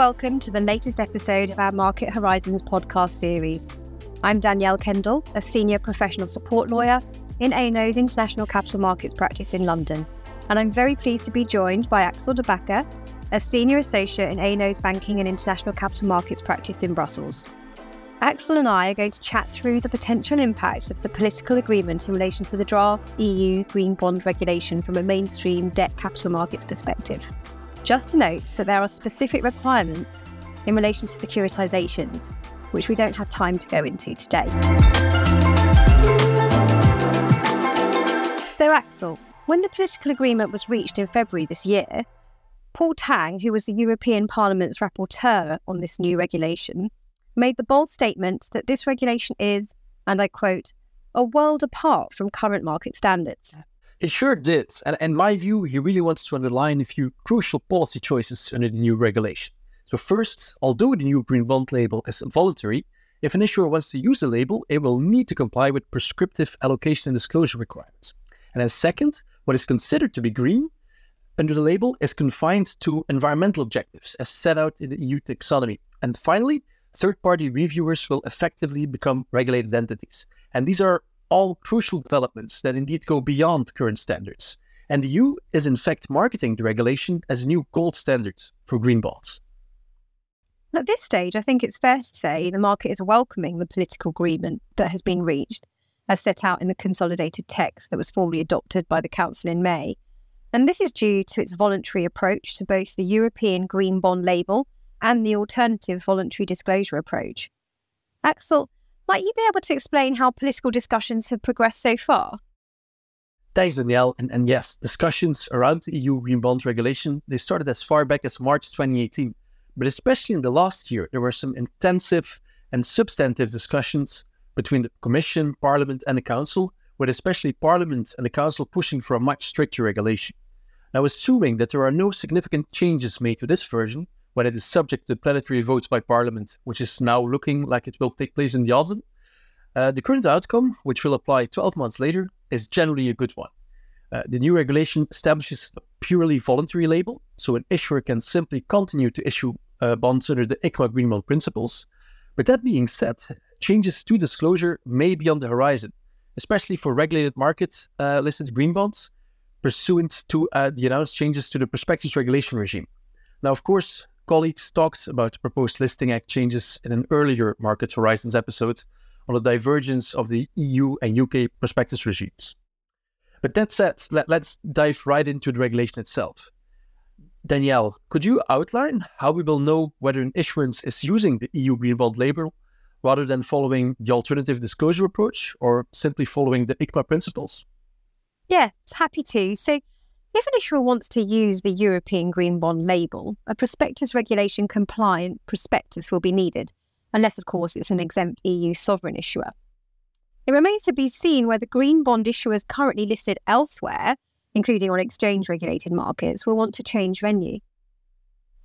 welcome to the latest episode of our Market Horizons podcast series. I'm Danielle Kendall, a senior professional support lawyer in A&O's International Capital Markets practice in London. And I'm very pleased to be joined by Axel de Backer, a senior associate in A&O's Banking and International Capital Markets practice in Brussels. Axel and I are going to chat through the potential impact of the political agreement in relation to the draft EU Green Bond regulation from a mainstream debt capital markets perspective. Just to note that there are specific requirements in relation to securitisations, which we don't have time to go into today. So, Axel, when the political agreement was reached in February this year, Paul Tang, who was the European Parliament's rapporteur on this new regulation, made the bold statement that this regulation is, and I quote, a world apart from current market standards. It sure did. And in my view, he really wants to underline a few crucial policy choices under the new regulation. So, first, although the new green bond label is voluntary, if an issuer wants to use the label, it will need to comply with prescriptive allocation and disclosure requirements. And then, second, what is considered to be green under the label is confined to environmental objectives as set out in the EU taxonomy. And finally, third party reviewers will effectively become regulated entities. And these are all crucial developments that indeed go beyond current standards. And the EU is in fact marketing the regulation as a new gold standard for green bonds. At this stage, I think it's fair to say the market is welcoming the political agreement that has been reached, as set out in the consolidated text that was formally adopted by the Council in May. And this is due to its voluntary approach to both the European Green Bond label and the alternative voluntary disclosure approach. Axel, might you be able to explain how political discussions have progressed so far? Thanks, Danielle. And, and yes, discussions around the EU green bond regulation, they started as far back as March 2018. But especially in the last year, there were some intensive and substantive discussions between the Commission, Parliament, and the Council, with especially Parliament and the Council pushing for a much stricter regulation. Now, assuming that there are no significant changes made to this version, when it is subject to plenary votes by Parliament, which is now looking like it will take place in the autumn. Uh, the current outcome, which will apply 12 months later, is generally a good one. Uh, the new regulation establishes a purely voluntary label, so an issuer can simply continue to issue uh, bonds under the ICMA Bond principles. But that being said, changes to disclosure may be on the horizon, especially for regulated markets uh, listed green bonds, pursuant to uh, the announced changes to the prospectus regulation regime. Now, of course, colleagues talked about proposed Listing Act changes in an earlier Market Horizons episode on the divergence of the EU and UK prospectus regimes. But that said, let, us dive right into the regulation itself. Danielle, could you outline how we will know whether an issuance is using the EU Green Bond label rather than following the alternative disclosure approach or simply following the ICMA principles? Yes, happy to. So, if an issuer wants to use the European Green Bond label, a prospectus regulation compliant prospectus will be needed, unless, of course, it's an exempt EU sovereign issuer. It remains to be seen whether green bond issuers currently listed elsewhere, including on exchange regulated markets, will want to change venue.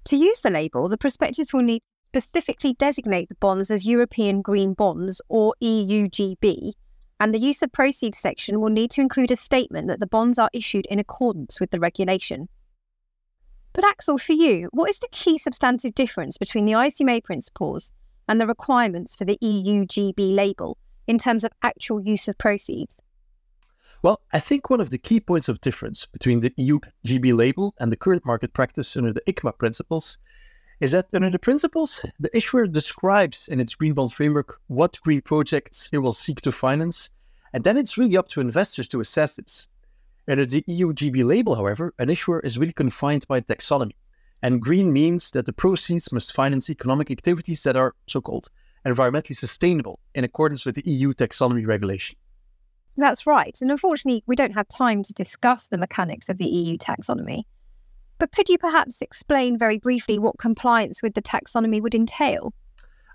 To use the label, the prospectus will need to specifically designate the bonds as European Green Bonds or EUGB and the use of proceeds section will need to include a statement that the bonds are issued in accordance with the regulation. But Axel, for you, what is the key substantive difference between the ICMA principles and the requirements for the EUGB label in terms of actual use of proceeds? Well, I think one of the key points of difference between the EUGB label and the current market practice under the ICMA principles is that under the principles, the issuer describes in its green bond framework what green projects it will seek to finance, and then it's really up to investors to assess this. Under the EU GB label, however, an issuer is really confined by taxonomy, and green means that the proceeds must finance economic activities that are so called environmentally sustainable in accordance with the EU taxonomy regulation. That's right, and unfortunately, we don't have time to discuss the mechanics of the EU taxonomy. But could you perhaps explain very briefly what compliance with the taxonomy would entail?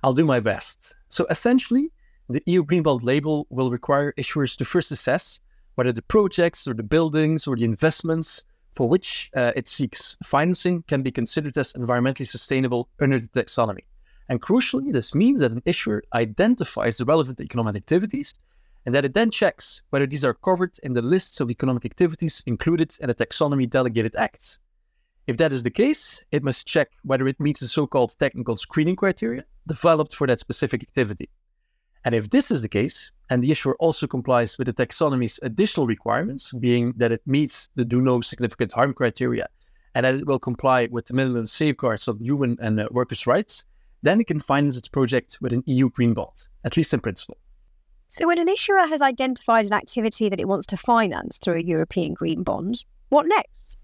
I'll do my best. So essentially, the EU Green Bond label will require issuers to first assess whether the projects or the buildings or the investments for which uh, it seeks financing can be considered as environmentally sustainable under the taxonomy. And crucially, this means that an issuer identifies the relevant economic activities and that it then checks whether these are covered in the lists of economic activities included in the taxonomy delegated acts. If that is the case, it must check whether it meets the so called technical screening criteria developed for that specific activity. And if this is the case, and the issuer also complies with the taxonomy's additional requirements, being that it meets the do no significant harm criteria and that it will comply with the minimum safeguards of human and uh, workers' rights, then it can finance its project with an EU green bond, at least in principle. So, when an issuer has identified an activity that it wants to finance through a European green bond, what next?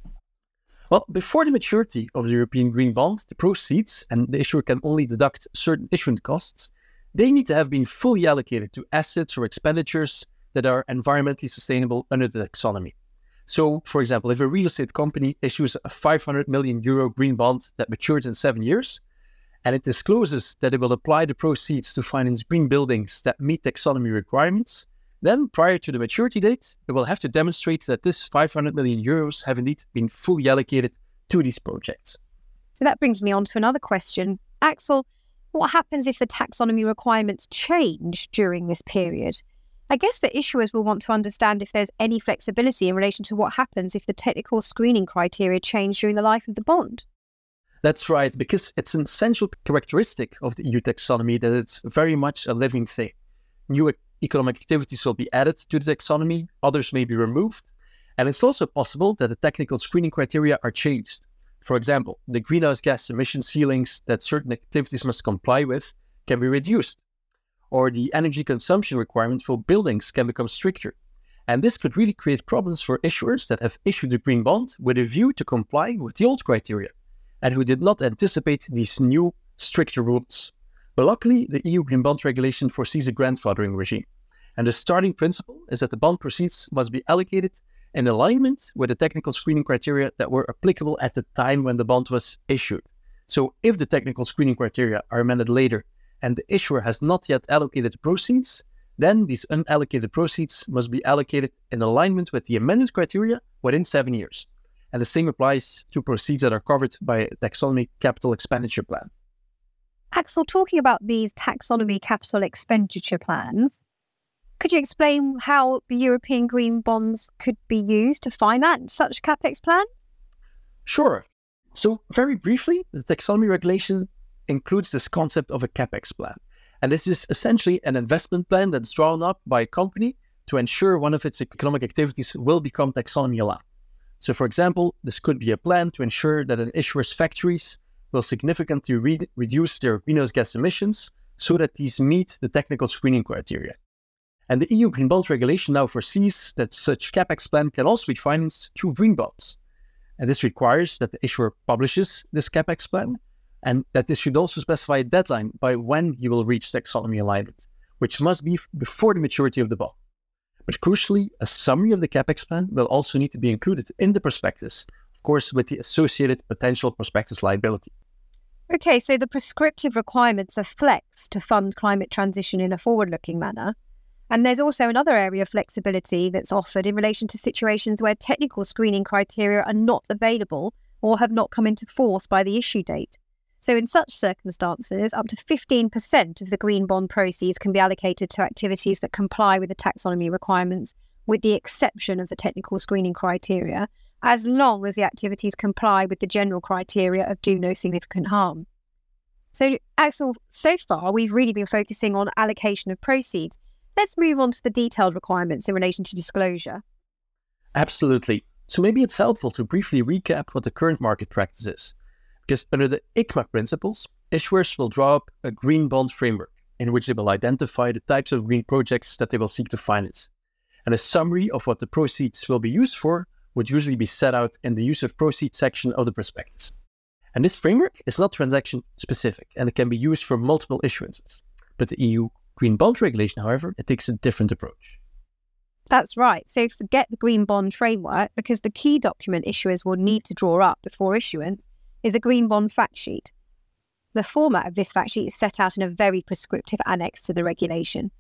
Well, before the maturity of the European green bond, the proceeds, and the issuer can only deduct certain issuance costs, they need to have been fully allocated to assets or expenditures that are environmentally sustainable under the taxonomy. So, for example, if a real estate company issues a 500 million euro green bond that matures in seven years, and it discloses that it will apply the proceeds to finance green buildings that meet taxonomy requirements, then prior to the maturity date, it will have to demonstrate that this 500 million euros have indeed been fully allocated to these projects. So that brings me on to another question. Axel, what happens if the taxonomy requirements change during this period? I guess the issuers will want to understand if there's any flexibility in relation to what happens if the technical screening criteria change during the life of the bond. That's right, because it's an essential characteristic of the EU taxonomy that it's very much a living thing. New economic activities will be added to the taxonomy, others may be removed, and it's also possible that the technical screening criteria are changed. For example, the greenhouse gas emission ceilings that certain activities must comply with can be reduced or the energy consumption requirement for buildings can become stricter. And this could really create problems for issuers that have issued a green bond with a view to complying with the old criteria and who did not anticipate these new stricter rules. But luckily, the EU Green Bond Regulation foresees a grandfathering regime. And the starting principle is that the bond proceeds must be allocated in alignment with the technical screening criteria that were applicable at the time when the bond was issued. So, if the technical screening criteria are amended later and the issuer has not yet allocated the proceeds, then these unallocated proceeds must be allocated in alignment with the amended criteria within seven years. And the same applies to proceeds that are covered by a taxonomy capital expenditure plan. Axel, talking about these taxonomy capital expenditure plans, could you explain how the European green bonds could be used to finance such capex plans? Sure. So, very briefly, the taxonomy regulation includes this concept of a capex plan. And this is essentially an investment plan that's drawn up by a company to ensure one of its economic activities will become taxonomy aligned. So, for example, this could be a plan to ensure that an issuer's factories will significantly re- reduce their greenhouse gas emissions so that these meet the technical screening criteria. And the EU Green Bond Regulation now foresees that such capex plan can also be financed through green bonds. And this requires that the issuer publishes this capex plan and that this should also specify a deadline by when you will reach taxonomy alignment, which must be before the maturity of the bond. But crucially, a summary of the capex plan will also need to be included in the prospectus, course, with the associated potential prospectus liability. Okay, so the prescriptive requirements are flexed to fund climate transition in a forward looking manner. And there's also another area of flexibility that's offered in relation to situations where technical screening criteria are not available or have not come into force by the issue date. So, in such circumstances, up to 15% of the green bond proceeds can be allocated to activities that comply with the taxonomy requirements, with the exception of the technical screening criteria, as long as the activities comply with the general criteria of do no significant harm. So, Axel, so far we've really been focusing on allocation of proceeds. Let's move on to the detailed requirements in relation to disclosure. Absolutely. So, maybe it's helpful to briefly recap what the current market practice is. Because under the ICMA principles, issuers will draw up a green bond framework in which they will identify the types of green projects that they will seek to finance. And a summary of what the proceeds will be used for would usually be set out in the use of proceeds section of the prospectus. And this framework is not transaction specific and it can be used for multiple issuances. But the EU Green Bond Regulation, however, it takes a different approach. That's right. So forget the Green Bond Framework because the key document issuers will need to draw up before issuance is a green bond fact sheet. The format of this fact sheet is set out in a very prescriptive annex to the regulation.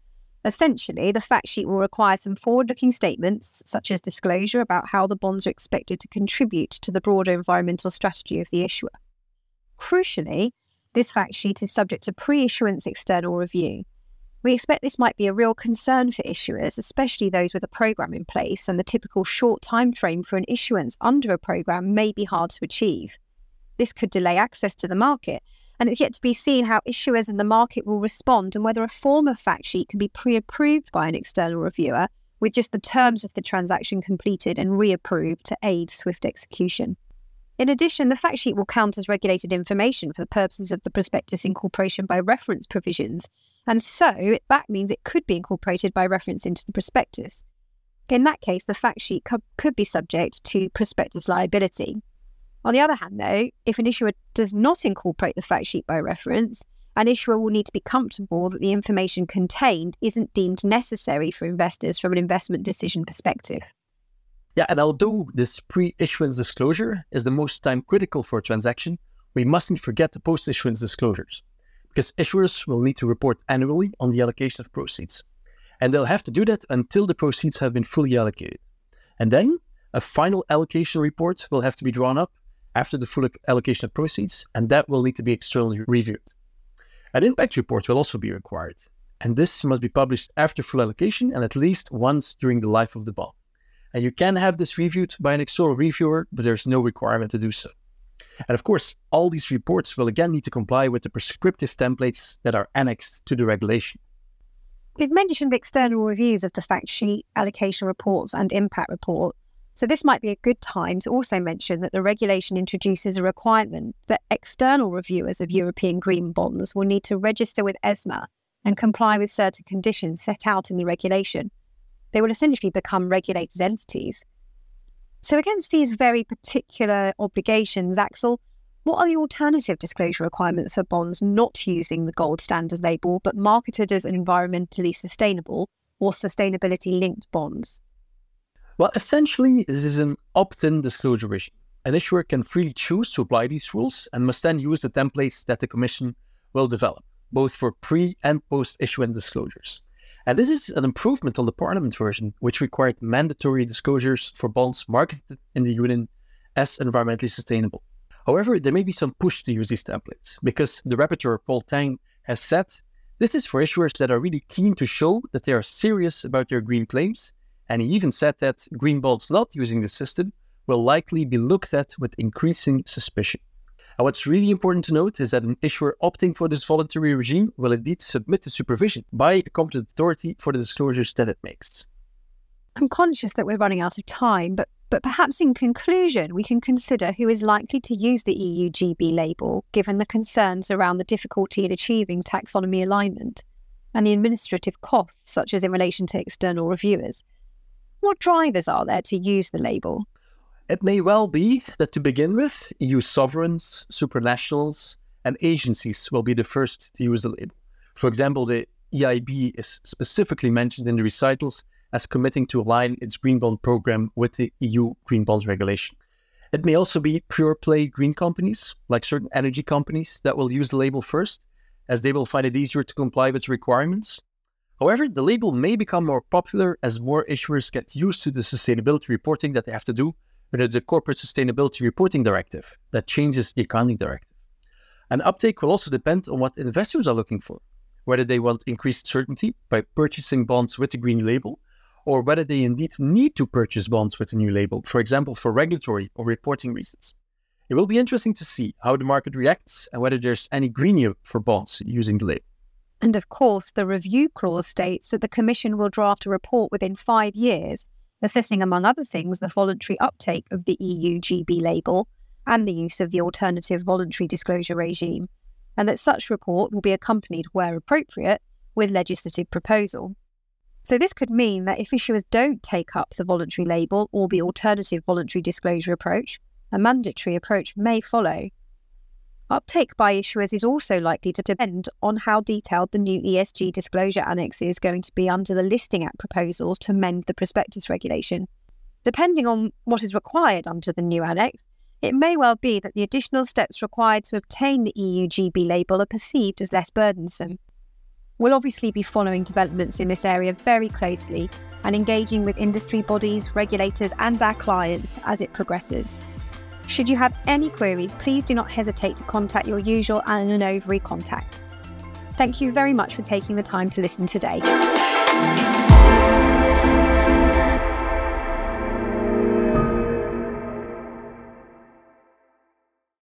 Essentially, the fact sheet will require some forward looking statements, such as disclosure about how the bonds are expected to contribute to the broader environmental strategy of the issuer. Crucially, this fact sheet is subject to pre issuance external review. We expect this might be a real concern for issuers, especially those with a program in place, and the typical short time frame for an issuance under a program may be hard to achieve. This could delay access to the market, and it's yet to be seen how issuers in the market will respond and whether a form of fact sheet can be pre approved by an external reviewer with just the terms of the transaction completed and reapproved to aid swift execution. In addition, the fact sheet will count as regulated information for the purposes of the prospectus incorporation by reference provisions, and so that means it could be incorporated by reference into the prospectus. In that case, the fact sheet co- could be subject to prospectus liability. On the other hand, though, if an issuer does not incorporate the fact sheet by reference, an issuer will need to be comfortable that the information contained isn't deemed necessary for investors from an investment decision perspective. Yeah, and although this pre issuance disclosure is the most time critical for a transaction, we mustn't forget the post issuance disclosures, because issuers will need to report annually on the allocation of proceeds. And they'll have to do that until the proceeds have been fully allocated. And then a final allocation report will have to be drawn up after the full allocation of proceeds, and that will need to be externally reviewed. An impact report will also be required, and this must be published after full allocation and at least once during the life of the bond. And you can have this reviewed by an external reviewer, but there's no requirement to do so. And of course, all these reports will again need to comply with the prescriptive templates that are annexed to the regulation. We've mentioned external reviews of the fact sheet, allocation reports, and impact report. So, this might be a good time to also mention that the regulation introduces a requirement that external reviewers of European green bonds will need to register with ESMA and comply with certain conditions set out in the regulation they will essentially become regulated entities. So, against these very particular obligations, Axel, what are the alternative disclosure requirements for bonds not using the gold standard label but marketed as environmentally sustainable or sustainability linked bonds? Well, essentially, this is an opt in disclosure regime. An issuer can freely choose to apply these rules and must then use the templates that the Commission will develop, both for pre and post issuance disclosures. And this is an improvement on the Parliament version, which required mandatory disclosures for bonds marketed in the Union as environmentally sustainable. However, there may be some push to use these templates because the rapporteur Paul Tang has said this is for issuers that are really keen to show that they are serious about their green claims. And he even said that green bonds not using the system will likely be looked at with increasing suspicion. And what's really important to note is that an issuer opting for this voluntary regime will indeed submit to supervision by a competent authority for the disclosures that it makes. I'm conscious that we're running out of time, but but perhaps in conclusion, we can consider who is likely to use the EU GB label, given the concerns around the difficulty in achieving taxonomy alignment and the administrative costs, such as in relation to external reviewers. What drivers are there to use the label? It may well be that to begin with, EU sovereigns, supranationals, and agencies will be the first to use the label. For example, the EIB is specifically mentioned in the recitals as committing to align its green bond program with the EU green bonds regulation. It may also be pure play green companies, like certain energy companies, that will use the label first, as they will find it easier to comply with requirements. However, the label may become more popular as more issuers get used to the sustainability reporting that they have to do under the Corporate Sustainability Reporting Directive that changes the accounting directive. And uptake will also depend on what investors are looking for, whether they want increased certainty by purchasing bonds with the green label, or whether they indeed need to purchase bonds with a new label, for example, for regulatory or reporting reasons. It will be interesting to see how the market reacts and whether there's any green for bonds using the label. And of course, the review clause states that the Commission will draft a report within five years assessing, among other things, the voluntary uptake of the EU GB label and the use of the alternative voluntary disclosure regime, and that such report will be accompanied, where appropriate, with legislative proposal. So, this could mean that if issuers don't take up the voluntary label or the alternative voluntary disclosure approach, a mandatory approach may follow. Uptake by issuers is also likely to depend on how detailed the new ESG disclosure annex is going to be under the Listing Act proposals to amend the prospectus regulation. Depending on what is required under the new annex, it may well be that the additional steps required to obtain the EU GB label are perceived as less burdensome. We'll obviously be following developments in this area very closely and engaging with industry bodies, regulators, and our clients as it progresses. Should you have any queries, please do not hesitate to contact your usual Allen & Overy contacts. Thank you very much for taking the time to listen today.